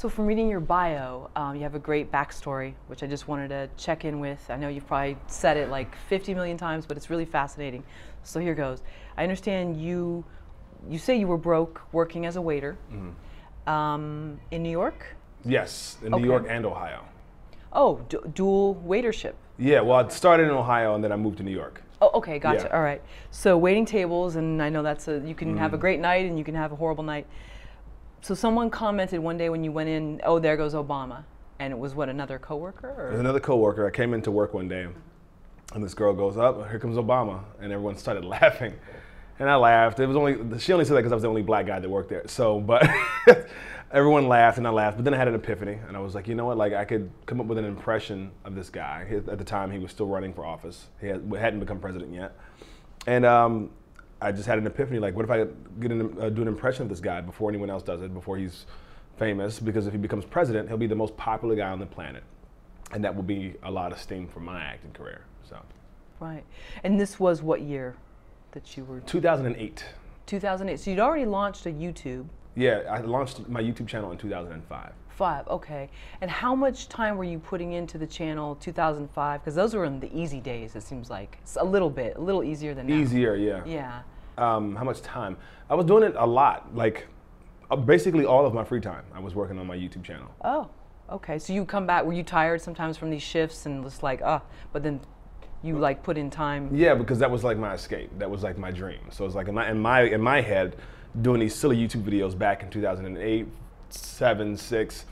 So, from reading your bio, um, you have a great backstory, which I just wanted to check in with. I know you've probably said it like 50 million times, but it's really fascinating. So here goes. I understand you. You say you were broke working as a waiter um, in New York. Yes, in Okay. New York and Ohio. Oh, du- dual waitership. Yeah, well, I started in Ohio and then I moved to New York. Oh, okay, gotcha. Yeah. All right. So waiting tables, and I know that's a you can have a great night and you can have a horrible night. So someone commented one day when you went in, oh, there goes Obama, and it was what another coworker. Or? another coworker. I came into work one day, and this girl goes up. Here comes Obama, and everyone started laughing, and I laughed. It was only she only said that because I was the only black guy that worked there. So, but everyone laughed, and I laughed. But then I had an epiphany, and I was like, you know what? Like I could come up with an impression of this guy. At the time, he was still running for office. He had, hadn't become president yet, and um, I just had an epiphany. Like, what if I get an, uh, do an impression of this guy before anyone else does it? Before he's famous, because if he becomes president, he'll be the most popular guy on the planet and that will be a lot of steam for my acting career. So, Right. And this was what year that you were? 2008. 2008. So you'd already launched a YouTube. Yeah, I launched my YouTube channel in 2005. Five, okay. And how much time were you putting into the channel 2005? Because those were in the easy days, it seems like. It's a little bit, a little easier than now. Easier, yeah. Yeah. Um, how much time? I was doing it a lot. Like, uh, basically all of my free time, I was working on my YouTube channel. Oh, okay. So you come back, were you tired sometimes from these shifts and just like, ah, but then you like put in time? Yeah, because that was like my escape. That was like my dream. So it's like in my in my in my head, doing these silly YouTube videos back in 2008, seven, six.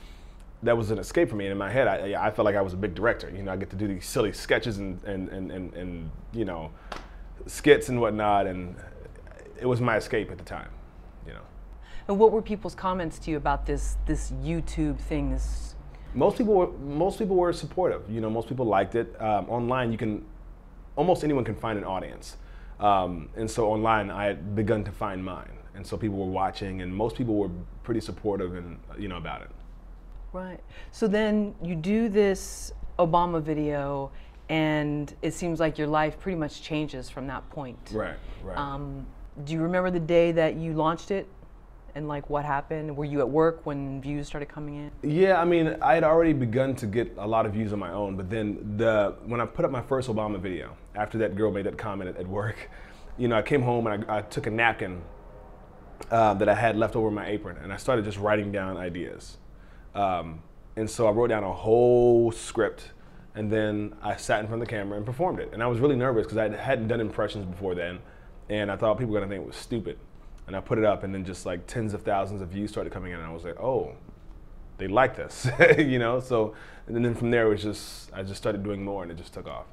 That was an escape for me. And in my head, I, I felt like I was a big director. You know, I get to do these silly sketches and and, and, and, and you know, skits and whatnot. And it was my escape at the time. You know, And what were people's comments to you about this this YouTube thing? This most people were most people were supportive. You know, most people liked it. Um, online, you can almost anyone can find an audience, um, and so online, I had begun to find mine, and so people were watching, and most people were pretty supportive and you know about it. right. So then you do this Obama video, and it seems like your life pretty much changes from that point. Right, right. Um, do you remember the day that you launched it, and like what happened? Were you at work when views started coming in? Yeah, I mean, I had already begun to get a lot of views on my own, but then the when I put up my first Obama video, after that girl made that comment at, at work, you know, I came home and I, I took a napkin uh, that I had left over my apron, and I started just writing down ideas. Um, and so I wrote down a whole script, and then I sat in front of the camera and performed it. And I was really nervous because I hadn't done impressions before then, and I thought people were gonna think it was stupid. And I put it up, and then just like tens of thousands of views started coming in, and I was like, oh, they like this, you know. So and then from there it was just I just started doing more, and it just took off.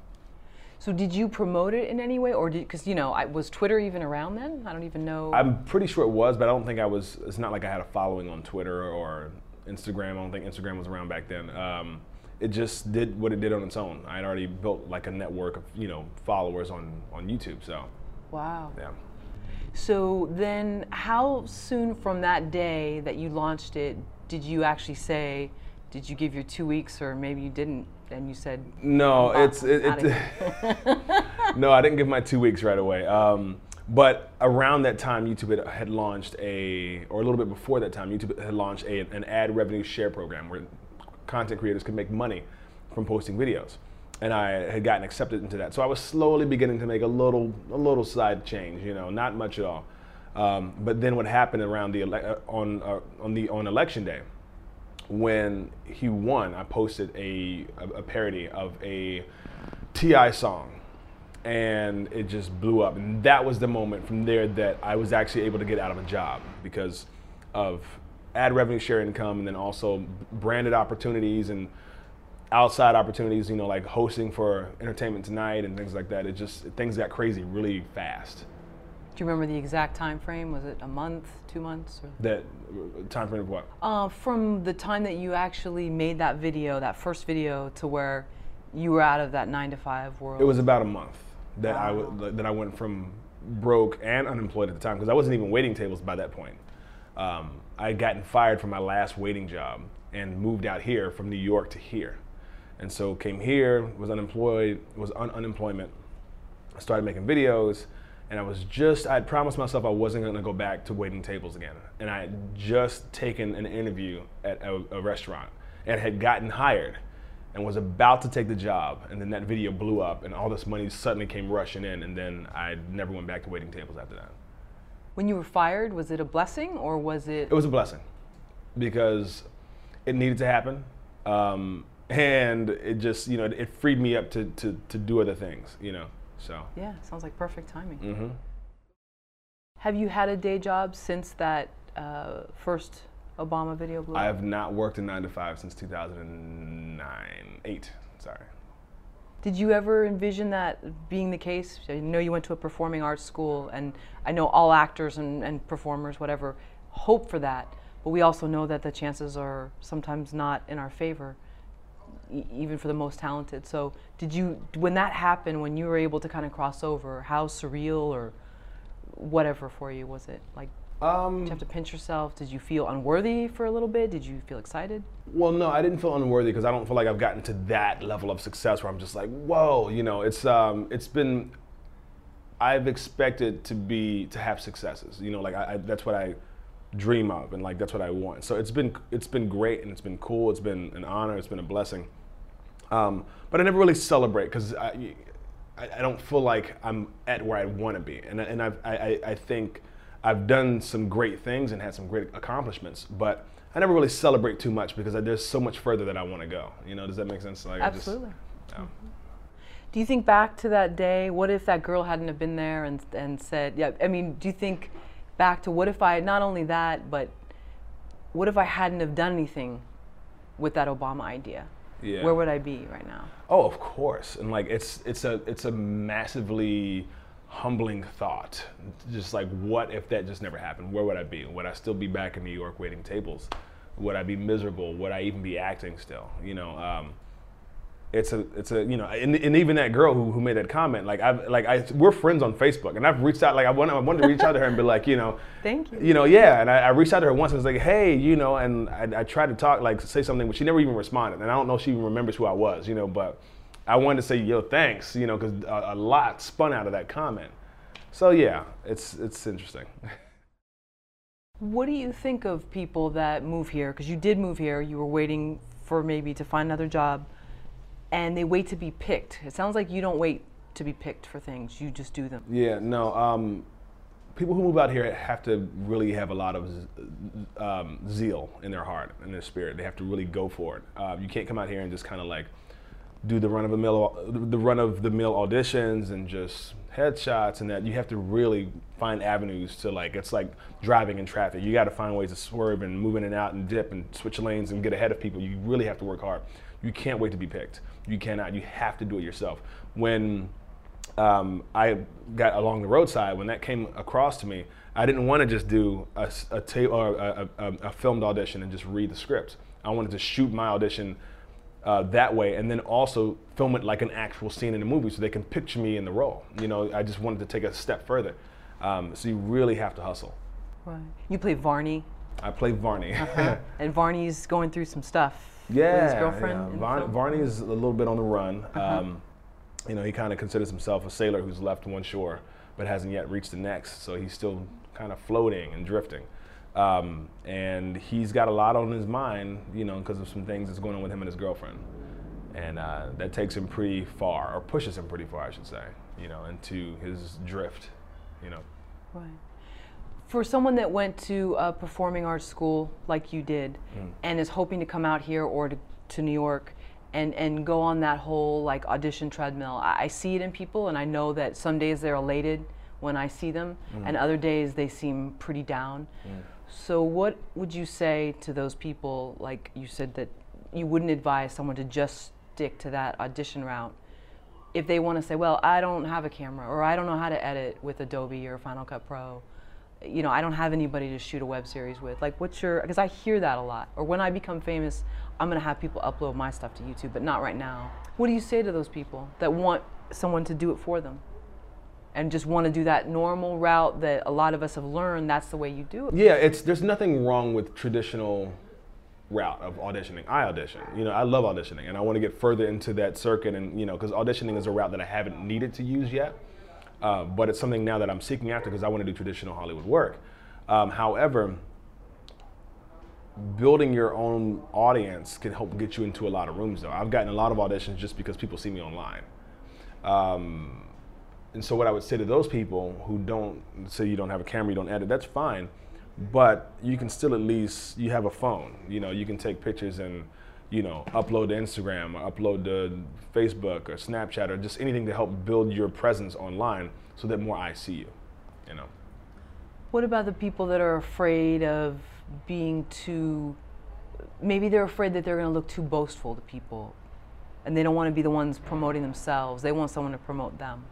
So did you promote it in any way, or did because you know I, was Twitter even around then? I don't even know. I'm pretty sure it was, but I don't think I was. It's not like I had a following on Twitter or Instagram. I don't think Instagram was around back then. Um, it just did what it did on its own. I had already built like a network of you know followers on on YouTube. So wow. yeah. So then, how soon from that day that you launched it did you actually say? Did you give your two weeks, or maybe you didn't, and you said No, it's it, it no, I didn't give my two weeks right away. Um, but around that time, YouTube had, had launched a, or a little bit before that time, YouTube had launched a, an ad revenue share program where content creators could make money from posting videos, and I had gotten accepted into that. So I was slowly beginning to make a little, a little side change, you know, not much at all. Um, but then what happened around the ele- uh, on uh, on the on election day, when he won, I posted a, a, parody of a T.I. song, and it just blew up. And that was the moment from there that I was actually able to get out of a job because of ad revenue share income, and then also branded opportunities and outside opportunities. You know, like hosting for Entertainment Tonight and things like that. It just things got crazy really fast. Do you remember the exact time frame? Was it a month, two months? Or? That time frame of what? Uh, from the time that you actually made that video, that first video, to where you were out of that nine to five world. It was about a month that I Wow. w- that I went from broke and unemployed at the time because I wasn't even waiting tables by that point. Um, I had gotten fired from my last waiting job and moved out here from New York to here, and so came here was unemployed was on unemployment. I started making videos, and I was just, I had promised myself I wasn't going to go back to waiting tables again. And I had just taken an interview at a, a, restaurant and had gotten hired and was about to take the job. And then that video blew up and all this money suddenly came rushing in. And then I never went back to waiting tables after that. When you were fired, was it a blessing or was it? It was a blessing because it needed to happen. Um, and it just, you know, it freed me up to, to, to do other things, you know. So yeah, sounds like perfect timing. Mm-hmm. Have you had a day job since that uh, first Obama video blew I have not worked a nine to five since 2009, eight. Sorry. Did you ever envision that being the case? I know you went to a performing arts school, and I know all actors and, and performers, whatever, hope for that. But we also know that the chances are sometimes not in our favor even for the most talented. So, did you, when that happened, when you were able to kind of cross over, how surreal or whatever for you was it? Like, um, did you have to pinch yourself? Did you feel unworthy for a little bit? Did you feel excited? Well, no, I didn't feel unworthy because I don't feel like I've gotten to that level of success where I'm just like, whoa, you know, it's um, it's been. I've expected to be to have successes, you know, like I, I that's what I dream of and like that's what I want. So it's been it's been great and it's been cool. It's been an honor. It's been a blessing. Um, but I never really celebrate because I, I, I, don't feel like I'm at where I want to be. And, and I've, I, I think I've done some great things and had some great accomplishments, but I never really celebrate too much because there's so much further that I want to go. You know, does that make sense? Like Absolutely. Just, mm-hmm. Do you think back to that day? What if that girl hadn't have been there and, and said, yeah, I mean, do you think back to what if I, not only that, but what if I hadn't have done anything with that Obama idea? Yeah. where would I be right now? Oh, of course. And like it's it's a it's a massively humbling thought. Just like what if that just never happened? Where would I be? Would I still be back in New York waiting tables? Would I be miserable? Would I even be acting still? You know, um, it's a it's a you know and, and even that girl who, who made that comment like I like I we're friends on Facebook and I've reached out like I want I wanted to reach out to her and be like you know thank you you know yeah and I, I reached out to her once and was like hey you know and I, I tried to talk like say something but she never even responded and I don't know if she even remembers who I was you know but I wanted to say yo thanks you know because a, a lot spun out of that comment so yeah it's it's interesting. What do you think of people that move here? Because you did move here, you were waiting for maybe to find another job and they wait to be picked. It sounds like you don't wait to be picked for things; you just do them. Yeah, no. Um, people who move out here have to really have a lot of um, zeal in their heart and their spirit. They have to really go for it. Uh, you can't come out here and just kind of like do the run of the mill, the run of the mill auditions and just headshots and that. You have to really find avenues to like. It's like driving in traffic. You got to find ways to swerve and move in and out and dip and switch lanes and get ahead of people. You really have to work hard. You can't wait to be picked. You cannot. You have to do it yourself. When um, I got along the roadside, when that came across to me, I didn't want to just do a, a, ta- or a, a, a, filmed audition and just read the script. I wanted to shoot my audition uh, that way and then also film it like an actual scene in the movie so they can picture me in the role. You know, I just wanted to take a step further. Um, so you really have to hustle. Right. You play Varney. I play Varney. Uh-huh. and Varney's going through some stuff yeah, his girlfriend. Yeah. Var- Varney is a little bit on the run. Uh-huh. Um, you know, he kind of considers himself a sailor who's left one shore but hasn't yet reached the next. So he's still kind of floating and drifting. Um, and he's got a lot on his mind, you know, because of some things that's going on with him and his girlfriend. And uh, that takes him pretty far, or pushes him pretty far, I should say, you know, into his drift, you know. Right for someone that went to a performing arts school like you did mm. and is hoping to come out here or to, to New York and, and go on that whole like audition treadmill, I, I, see it in people and I know that some days they're elated when I see them mm. and other days they seem pretty down. Mm. So what would you say to those people like you said that you wouldn't advise someone to just stick to that audition route? If they want to say, well, I don't have a camera or I don't know how to edit with Adobe or Final Cut Pro you know, I don't have anybody to shoot a web series with. Like, what's your, because I hear that a lot. Or when I become famous, I'm going to have people upload my stuff to YouTube, but not right now. What do you say to those people that want someone to do it for them? And just want to do that normal route that a lot of us have learned that's the way you do it. Yeah, it's there's nothing wrong with traditional route of auditioning. I audition. You know, I love auditioning and I want to get further into that circuit and you know, cuz auditioning is a route that I haven't needed to use yet. Uh, but it's something now that I'm seeking after because I want to do traditional Hollywood work. Um, however, building your own audience can help get you into a lot of rooms though. I've gotten a lot of auditions just because people see me online. Um, and so what I would say to those people who don't say you don't have a camera, you don't edit, that's fine. But you can still at least you have a phone. You know, you can take pictures and you know upload to Instagram or upload to Facebook or Snapchat or just anything to help build your presence online so that more eyes see you. You know. What about the people that are afraid of being too, maybe they're afraid that they're going to look too boastful to people and they don't want to be the ones promoting themselves. They want someone to promote them.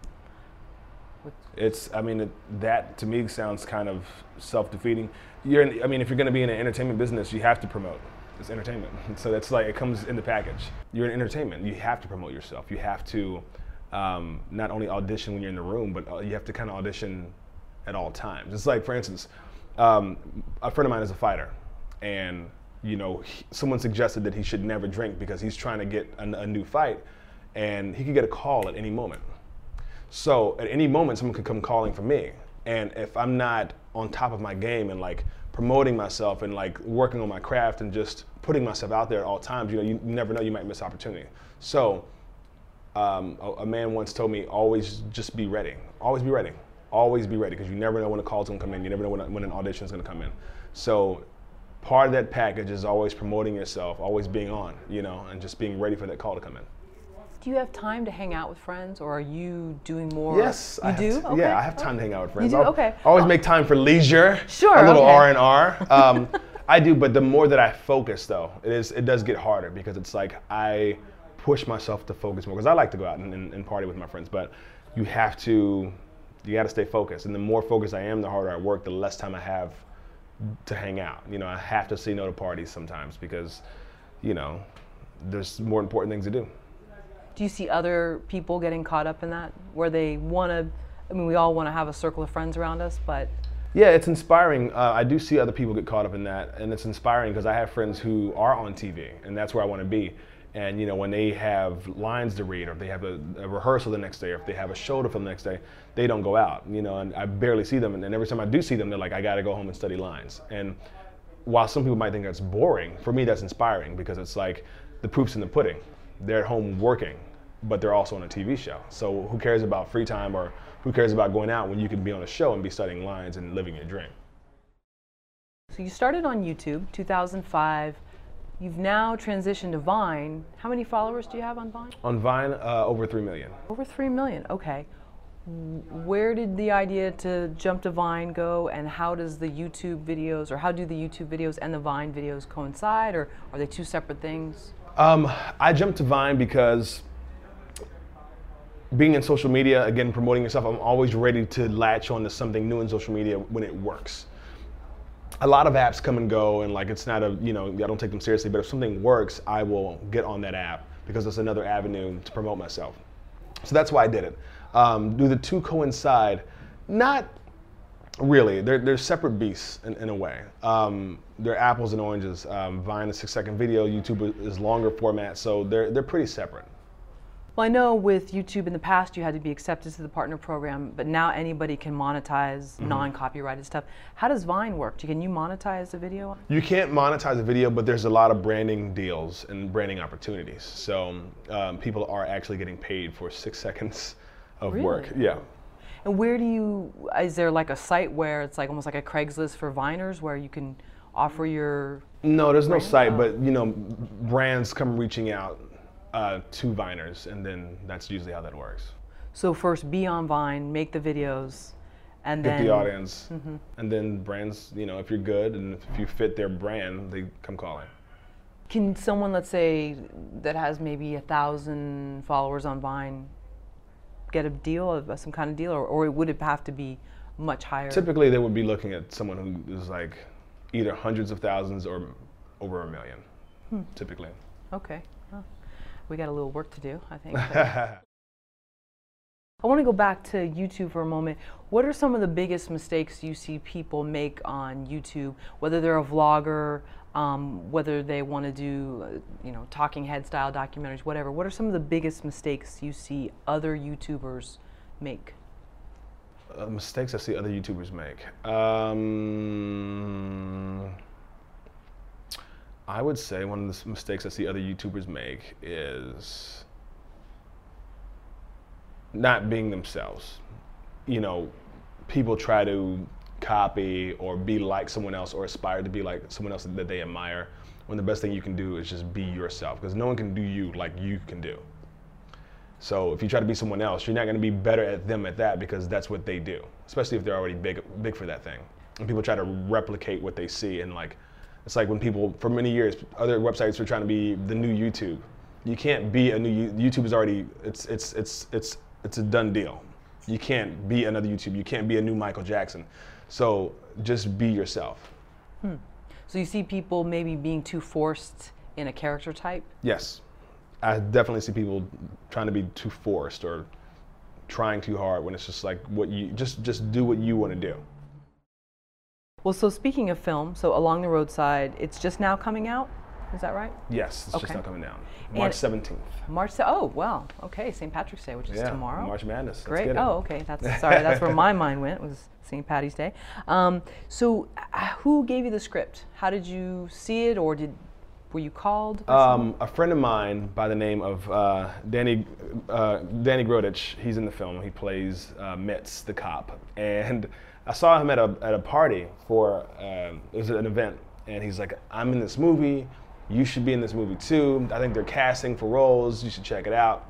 It's, I mean, it, that to me sounds kind of self-defeating. You're, in, I mean, if you're going to be in an entertainment business, you have to promote. It's entertainment, so that's like it comes in the package. You're in entertainment. You have to promote yourself. You have to um, not only audition when you're in the room, but uh, you have to kind of audition at all times. It's like, for instance, um, a friend of mine is a fighter, and you know, he, someone suggested that he should never drink because he's trying to get a, new fight, and he could get a call at any moment. So at any moment, someone could come calling for me, and if I'm not on top of my game and like promoting myself and like working on my craft and just putting myself out there at all times, you know, you never know, you might miss opportunity. So um, a, a man once told me, always just be ready. Always be ready always be ready because you never know when a call's gonna come in. You never know when, when an audition's gonna come in. So part of that package is always promoting yourself, always being on, you know, and just being ready for that call to come in. Do you have time to hang out with friends, or are you doing more? Yes, you I do. To, okay. Yeah, I have time to hang out with friends. You do? I'll, okay. I always make time for leisure. Sure. A little okay. R and R. Um, I do, but the more that I focus, though, it is it does get harder because it's like I push myself to focus more because I like to go out and, and, and party with my friends, but you have to you got to stay focused. And the more focused I am, the harder I work, the less time I have to hang out. You know, I have to say no to parties sometimes because, you know, there's more important things to do. Do you see other people getting caught up in that where they want to? I mean, we all want to have a circle of friends around us, but. Yeah, it's inspiring. Uh, I do see other people get caught up in that, and it's inspiring because I have friends who are on TV, and that's where I want to be. And you know, when they have lines to read, or they have a, a, rehearsal the next day, or if they have a show to film the next day, they don't go out. You know, and I barely see them. And, and every time I do see them, they're like, I got to go home and study lines. And while some people might think that's boring, for me that's inspiring because it's like the proof's in the pudding. They're at home working, but they're also on a TV show. So who cares about free time or who cares about going out when you can be on a show and be studying lines and living your dream? So you started on YouTube, 2005. You've now transitioned to Vine. How many followers do you have on Vine? On Vine, uh, over 3 million. Over 3 million, okay. Where did the idea to jump to Vine go, and how does the YouTube videos, or how do the YouTube videos and the Vine videos coincide, or are they two separate things? Um, I jumped to Vine because being in social media, again, promoting yourself, I'm always ready to latch on to something new in social media when it works. A lot of apps come and go and like it's not a you know i don't take them seriously but if something works i will get on that app because it's another avenue to promote myself. So that's why i did it. Um, do the two coincide? Not really. They're, they're separate beasts in, in a way. Um, they're apples and oranges. Um, vine is six second video youtube is longer format so they're, they're pretty separate well, I know with YouTube in the past you had to be accepted to the partner program, but now anybody can monetize mm-hmm. non-copyrighted stuff. How does Vine work? Can you monetize a video? You can't monetize a video, but there's a lot of branding deals and branding opportunities. So um, people are actually getting paid for six seconds of really? work. Yeah. And where do you? Is there like a site where it's like almost like a Craigslist for Viners, where you can offer your? No, there's no site, oh. but you know, brands come reaching out uh, two Viners, and then that's usually how that works. So first, be on Vine, make the videos, and Get then the audience, mm-hmm. and then brands. You know, if you're good and if you fit their brand, they come calling. Can someone, let's say, that has maybe a thousand followers on Vine, get a deal, of some kind of deal, or, or would it have to be much higher? Typically, they would be looking at someone who is like either hundreds of thousands or over a million. Hmm. Typically. Okay we got a little work to do, I think. I want to go back to YouTube for a moment. What are some of the biggest mistakes you see people make on YouTube, whether they're a vlogger, um, whether they want to do, uh, you know, talking head style documentaries, whatever. What are some of the biggest mistakes you see other YouTubers make? uh, mistakes I see other YouTubers make. Um, I would say one of the mistakes I see other YouTubers make is not being themselves. You know, people try to copy or be like someone else or aspire to be like someone else that they admire. When the best thing you can do is just be yourself, because no one can do you like you can do. So if you try to be someone else, you're not going to be better at them at that because that's what they do, especially if they're already big, big for that thing. And people try to replicate what they see, and like, it's like when people, for many years, other websites were trying to be the new YouTube. You can't be a new YouTube is already it's it's it's it's it's a done deal. You can't be another YouTube. You can't be a new Michael Jackson. So just be yourself. Hmm. So you see people maybe being too forced in a character type. Yes, I definitely see people trying to be too forced or trying too hard when it's just like what you just just do what you want to do. Well, so speaking of film, so Along the Roadside, it's just now coming out. Is that right? Yes, it's Okay. just not coming down. March seventeenth. March. Oh, well, okay. St. Patrick's Day, which is Yeah, tomorrow. March Madness. Great. Oh, okay. That's sorry. That's where my mind went. Was St. Patty's Day. Um, so, uh, who gave you the script? How did you see it, or did were you called? Um, a friend of mine by the name of uh, Danny uh, Danny Grodich, he's in the film. He plays uh, the cop, and I saw him at a at a party for um, it was an event, and he's like, "I'm in this movie. You should be in this movie too. I think they're casting for roles. You should check it out."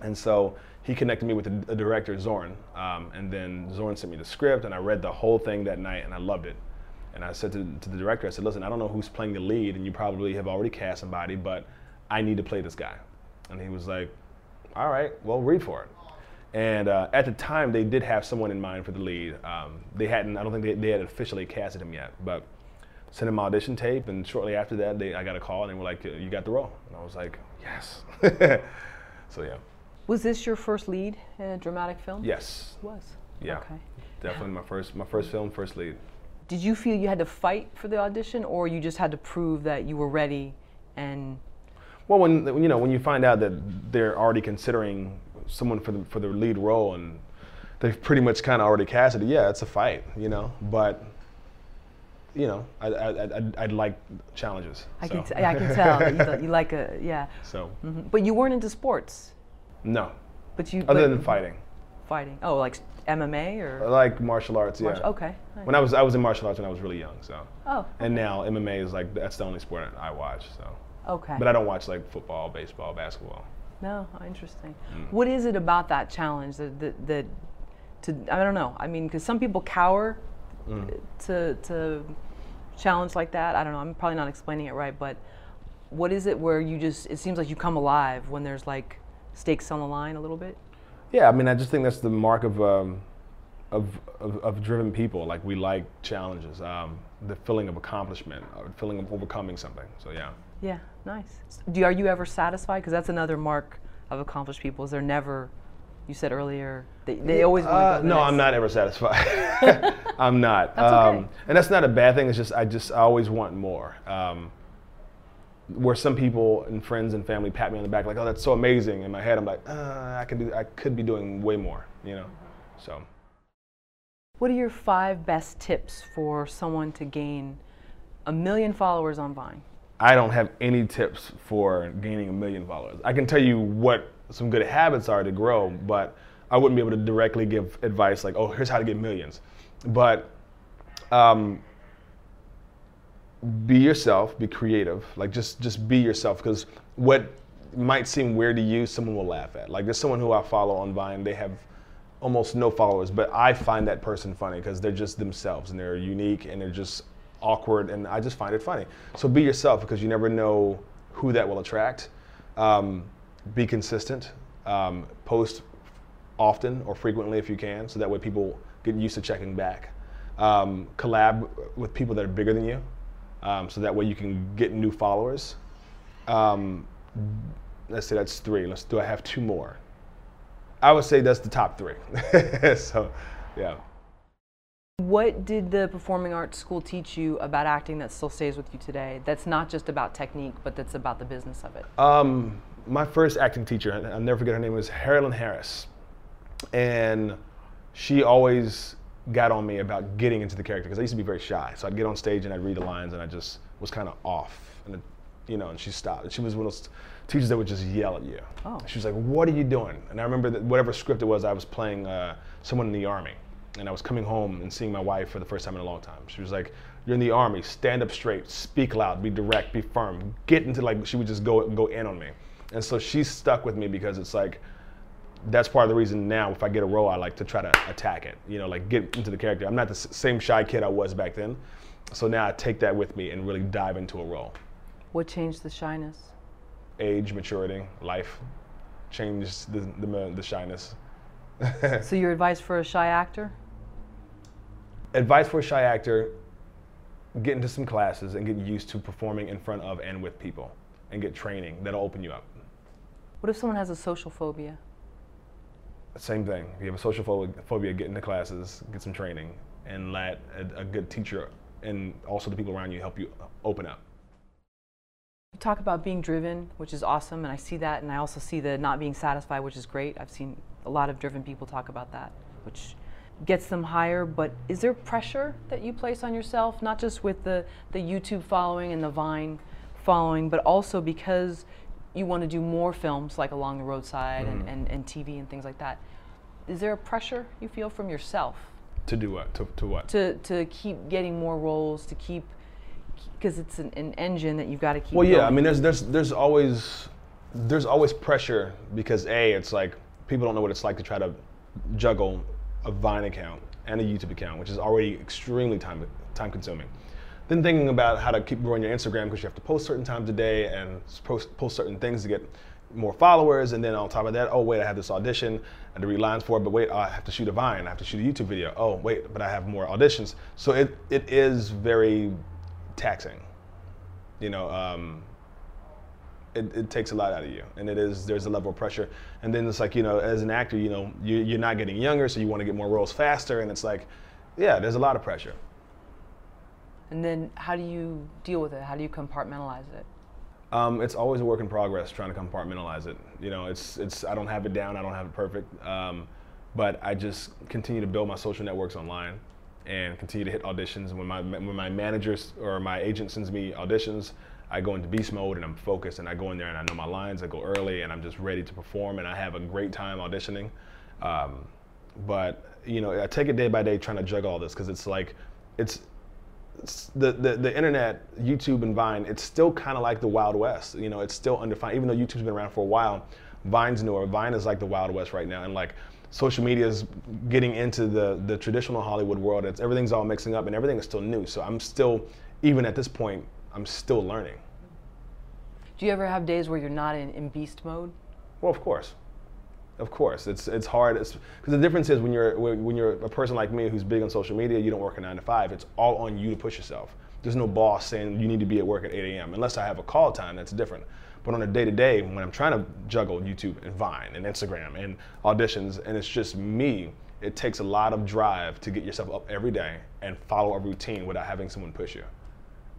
And so he connected me with the director Zoran, um, and then Zoran sent me the script, and I read the whole thing that night, and I loved it. And I said to, to the director, I said, "Listen, I don't know who's playing the lead, and you probably have already cast somebody, but I need to play this guy." And he was like, "All right, well, read for it." And uh, at the time, they did have someone in mind for the lead. Um, they hadn't, I don't think they, they had officially casted him yet, but sent him audition tape, and shortly after that, they, I got a call, and they were like, "You got the role," and I was like, "Yes." so yeah, was this your first lead in a dramatic film? yes, It was. yeah, Okay. definitely my first my first film, first lead. Did you feel you had to fight for the audition, or you just had to prove that you were ready? And Well, when, you know when you find out that they're already considering someone for the for the lead role, and they've pretty much kind of already casted it, yeah, it's a fight, you know. But you know, I I I I'd like challenges. I so. can t- I can tell you, you like a yeah. so Mhm. But you weren't into sports. no, But you other but than fighting, fighting. Oh, like MMA or like martial arts. Yeah. Martial- okay. nice. When I was I was in martial arts when I was really young, so. oh, And now MMA is like that's the only sport I watch. So, okay. but I don't watch like football, baseball, basketball. No, interesting. Mm. What is it about that challenge that that, that to I don't know. I mean, because some people cower Mm. to to challenge like that. I don't know. I'm probably not explaining it right, but what is it where you just it seems like you come alive when there's like stakes on the line a little bit? Yeah, I mean, I just think that's the mark of um, of, of of driven people. Like we like challenges, um, the feeling of accomplishment, or feeling of overcoming something. So yeah. Yeah, nice. Do are you ever satisfied? Because that's another mark of accomplished people. Is they're never. You said earlier they, they always want to Uh, go. to the no, next- I'm not ever satisfied. I'm not. Um, That's okay. And that's not a bad thing. It's just I just I always want more. Um, where some people and friends and family pat me on the back like, "Oh, that's so amazing." In my head, I'm like, uh, "I can do. I could be doing way more." You know. So. What are your five best tips for someone to gain a million followers on Vine? I don't have any tips for gaining a million followers. I can tell you what some good habits are to grow, but I wouldn't be able to directly give advice like, oh, here's how to get millions. But um, be yourself, be creative. Like just just be yourself because what might seem weird to you, someone will laugh at. Like there's someone who I follow on Vine, they have almost no followers, but I find that person funny because they're just themselves and they're unique and they're just awkward and I just find it funny. So be yourself because you never know who that will attract. Um, be consistent. Um, post often or frequently if you can, so that way people get used to checking back. Um, collab with people that are bigger than you, um, so that way you can get new followers. Um, let's say that's three. Let's do I have two more? I would say that's the top three. so, yeah. What did the performing arts school teach you about acting that still stays with you today? That's not just about technique, but that's about the business of it. Um, my first acting teacher, I'll never forget her name was Harlan Harris, and she always got on me about getting into the character because I used to be very shy. So I'd get on stage and I'd read the lines and I just was kind of off. And it, you know, and she stopped. And she was one of those teachers that would just yell at you. Oh. She was like, "What are you doing?" And I remember that whatever script it was, I was playing uh, someone in the army, and I was coming home and seeing my wife for the first time in a long time. She was like, "You're in the army. Stand up straight. Speak loud. Be direct. Be firm. Get into like." She would just go go in on me, and so she stuck with me because it's like that's part of the reason now if I get a role, I like to try to attack it. You know, like get into the character. I'm not the same shy kid I was back then. So now I take that with me and really dive into a role. What changed the shyness? Age, maturity, life changed the, the, the shyness. So your advice for a shy actor? Advice for a shy actor get into some classes and get used to performing in front of and with people and get training that'll open you up. What if someone has a social phobia? Same thing. If you have a social phobia, get into classes, get some training, and let a, a good teacher and also the people around you help you open up. You talk about being driven, which is awesome, and I see that, and I also see the not being satisfied, which is great. I've seen a lot of driven people talk about that, which gets them higher. But is there pressure that you place on yourself, not just with the, the YouTube following and the Vine following, but also because you want to do more films like Along the Roadside and, mm-hmm. and, and TV and things like that? Is there a pressure you feel from yourself To do what? To, to what? to, to keep getting more roles, to keep, because it's an, an engine that you've got to keep Well, yeah. going. I mean, there's there's there's always there's always pressure because a it's like people don't know what it's like to try to juggle a Vine account and a YouTube account, which is already extremely time time consuming. Then thinking about how to keep growing your Instagram because you have to post certain times a day and post, post certain things to get more followers. And then on top of that, oh wait, I have this audition, and to read lines for it, but wait, I have to shoot a Vine, I have to shoot a YouTube video. Oh wait, but I have more auditions. So it it is very taxing you know, um, it, it takes a lot out of you, and it is there's a level of pressure. And then it's like you know, as an actor, you know, you, you're not getting younger, so you want to get more roles faster, and it's like, yeah, there's a lot of pressure. And then how do you deal with it? How do you compartmentalize it? Um, it's always a work in progress trying to compartmentalize it. You know, it's it's I don't have it down, I don't have it perfect, um, but I just continue to build my social networks online and continue to hit auditions. When my when my managers or my agent sends me auditions, I go into beast mode and I'm focused and I go in there and I know my lines. I go early and I'm just ready to perform and I have a great time auditioning. Um, but you know, I take it day by day trying to juggle all this because it's like it's it's- the, the, the internet, YouTube and Vine, it's still kind of like the Wild West. You know, it's still undefined. Even though YouTube's been around for a while, Vine's newer. Vine is like the Wild West right now. And like social media is getting into the, the traditional Hollywood world. It's, everything's all mixing up and everything is still new. So I'm still, even at this point, I'm still learning. Do you ever have days where you're not in, in beast mode? Well, of course. Of course, it's it's hard. Because the difference is when you're when you're a person like me who's big on social media, you don't work a nine to five. It's all on you to push yourself. There's no boss saying you need to be at work at 8 a.m. Unless I have a call time, that's different. But on a day to day, when I'm trying to juggle YouTube and Vine and Instagram and auditions, and it's just me, it takes a lot of drive to get yourself up every day and follow a routine without having someone push you.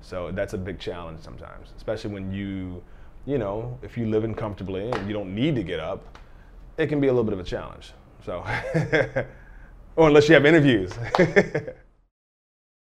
So that's a big challenge sometimes, especially when you, you know, if you live in comfortably and you don't need to get up, it can be a little bit of a challenge. So, or unless you have interviews.